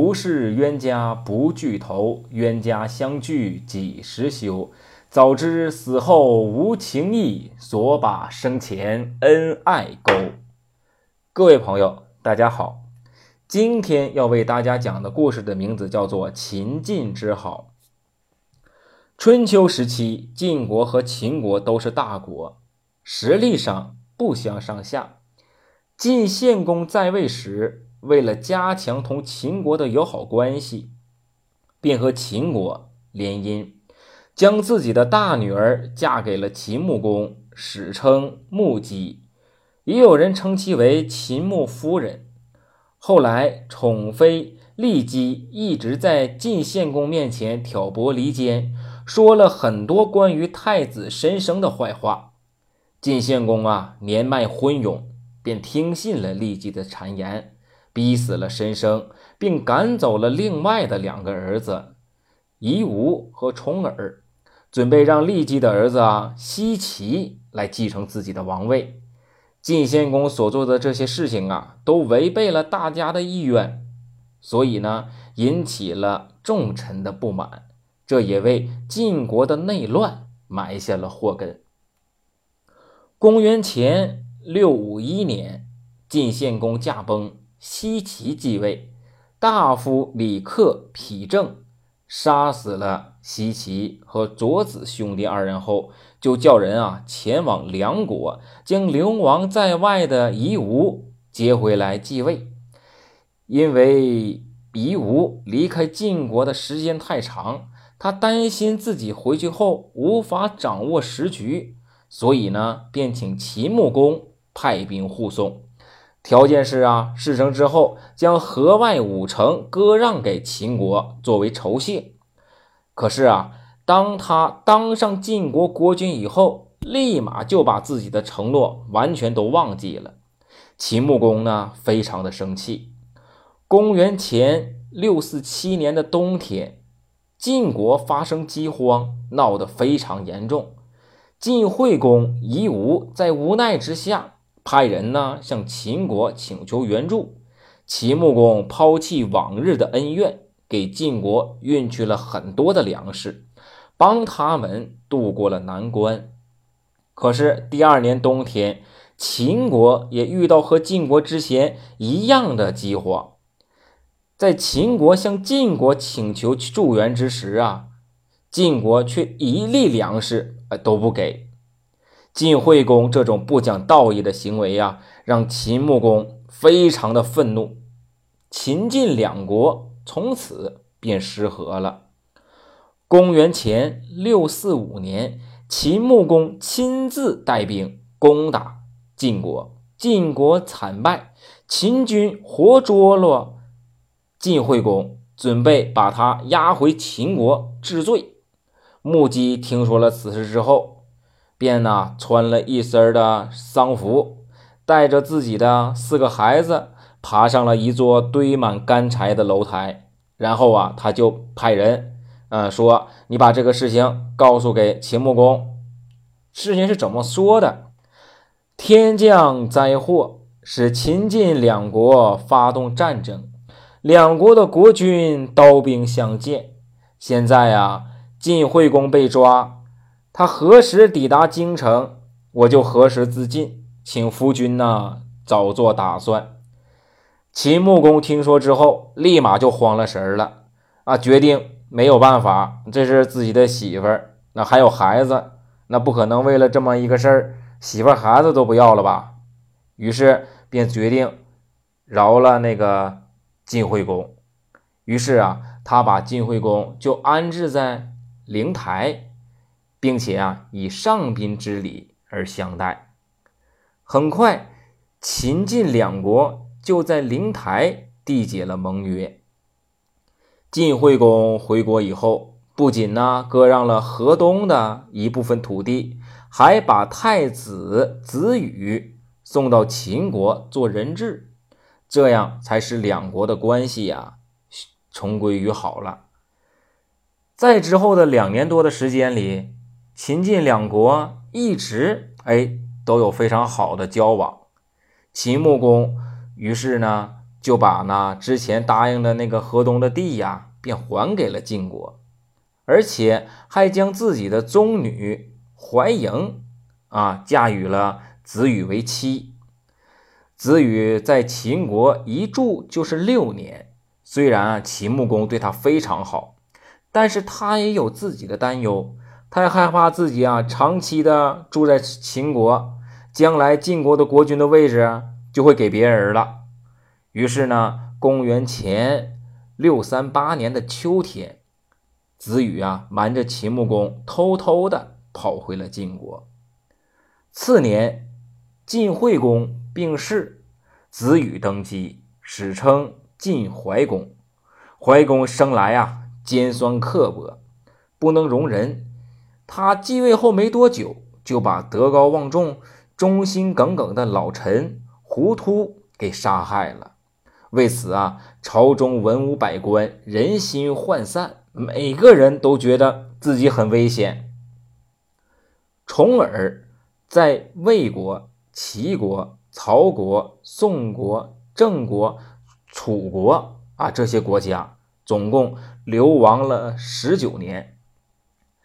不是冤家不聚头，冤家相聚几时休？早知死后无情义，所把生前恩爱勾。各位朋友，大家好，今天要为大家讲的故事的名字叫做《秦晋之好》。春秋时期，晋国和秦国都是大国，实力上不相上下。晋献公在位时，为了加强同秦国的友好关系，便和秦国联姻。将自己的大女儿嫁给了秦穆公，史称穆姬，也有人称其为秦穆夫人。后来，宠妃骊姬一直在晋献公面前挑拨离间，说了很多关于太子申生的坏话。晋献公啊，年迈昏庸，便听信了骊姬的谗言，逼死了申生，并赶走了另外的两个儿子夷吾和重耳。准备让骊姬的儿子啊奚齐来继承自己的王位。晋献公所做的这些事情啊，都违背了大家的意愿，所以呢，引起了众臣的不满，这也为晋国的内乱埋下了祸根。公元前六五一年，晋献公驾崩，奚齐继位，大夫李克、丕正。杀死了西岐和卓子兄弟二人后，就叫人啊前往梁国，将流亡在外的夷吾接回来继位。因为夷吾离开晋国的时间太长，他担心自己回去后无法掌握时局，所以呢，便请秦穆公派兵护送。条件是啊，事成之后将河外五城割让给秦国作为酬谢。可是啊，当他当上晋国国君以后，立马就把自己的承诺完全都忘记了。秦穆公呢，非常的生气。公元前六四七年的冬天，晋国发生饥荒，闹得非常严重。晋惠公夷吾在无奈之下。派人呢向秦国请求援助，秦穆公抛弃往日的恩怨，给晋国运去了很多的粮食，帮他们渡过了难关。可是第二年冬天，秦国也遇到和晋国之前一样的饥荒，在秦国向晋国请求助援之时啊，晋国却一粒粮食都不给。晋惠公这种不讲道义的行为呀，让秦穆公非常的愤怒。秦晋两国从此便失和了。公元前六四五年，秦穆公亲自带兵攻打晋国，晋国惨败，秦军活捉了晋惠公，准备把他押回秦国治罪。穆姬听说了此事之后。便呢穿了一身的丧服，带着自己的四个孩子，爬上了一座堆满干柴的楼台，然后啊，他就派人，嗯，说你把这个事情告诉给秦穆公。事情是怎么说的？天降灾祸，使秦晋两国发动战争，两国的国君刀兵相见。现在呀，晋惠公被抓。他何时抵达京城，我就何时自尽，请夫君呐早做打算。秦穆公听说之后，立马就慌了神了啊，决定没有办法，这是自己的媳妇儿，那还有孩子，那不可能为了这么一个事儿，媳妇儿孩子都不要了吧？于是便决定饶了那个晋惠公。于是啊，他把晋惠公就安置在灵台。并且啊，以上宾之礼而相待。很快，秦晋两国就在灵台缔结了盟约。晋惠公回国以后，不仅呢割让了河东的一部分土地，还把太子子羽送到秦国做人质，这样才使两国的关系呀重归于好了。在之后的两年多的时间里。秦晋两国一直哎都有非常好的交往，秦穆公于是呢就把那之前答应的那个河东的地呀，便还给了晋国，而且还将自己的宗女怀莹啊嫁与了子羽为妻。子羽在秦国一住就是六年，虽然秦穆公对他非常好，但是他也有自己的担忧，他也害怕自己啊长期的住在秦国，将来晋国的国君的位置就会给别人了。于是呢，公元前六三八年的秋天，子羽啊瞒着秦穆公，偷偷的跑回了晋国。次年，晋惠公病逝，子羽登基，史称晋怀公。怀公生来啊尖酸刻薄，不能容人。他继位后没多久，就把德高望重、忠心耿耿的老臣胡突给杀害了。为此啊，朝中文武百官人心涣散，每个人都觉得自己很危险。重耳在魏国、齐国、曹国、宋国、郑国、楚国啊这些国家，总共流亡了十九年。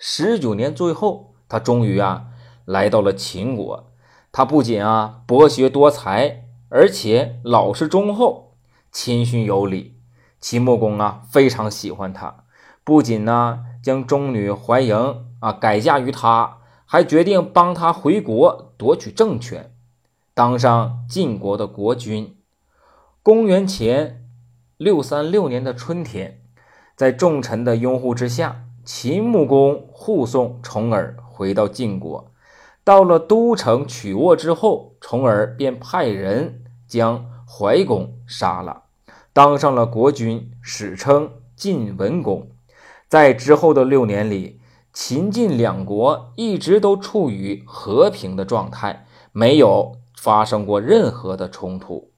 十九年最后，他终于啊来到了秦国。他不仅啊博学多才，而且老实忠厚。谦逊有礼，秦穆公啊非常喜欢他，不仅呢将中女怀莹啊改嫁于他，还决定帮他回国夺取政权，当上晋国的国君。公元前六三六年的春天，在众臣的拥护之下，秦穆公护送重耳回到晋国。到了都城曲沃之后，重耳便派人将怀公杀了。当上了国君，史称晋文公。在之后的六年里，秦晋两国一直都处于和平的状态，没有发生过任何的冲突。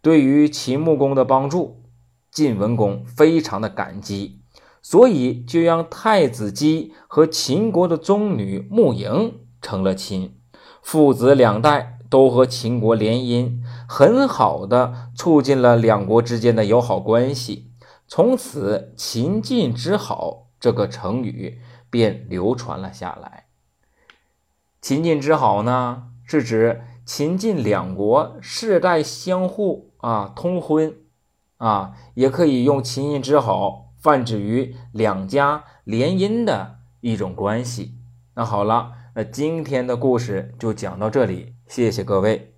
对于秦穆公的帮助，晋文公非常的感激，所以就让太子姬和秦国的宗女穆莹成了亲，父子两代。都和秦国联姻，很好的促进了两国之间的友好关系。从此，“秦晋之好”这个成语便流传了下来。“秦晋之好”呢，是指秦晋两国世代相互啊通婚啊，也可以用“秦晋之好”泛指于两家联姻的一种关系。那好了，那今天的故事就讲到这里。谢谢各位。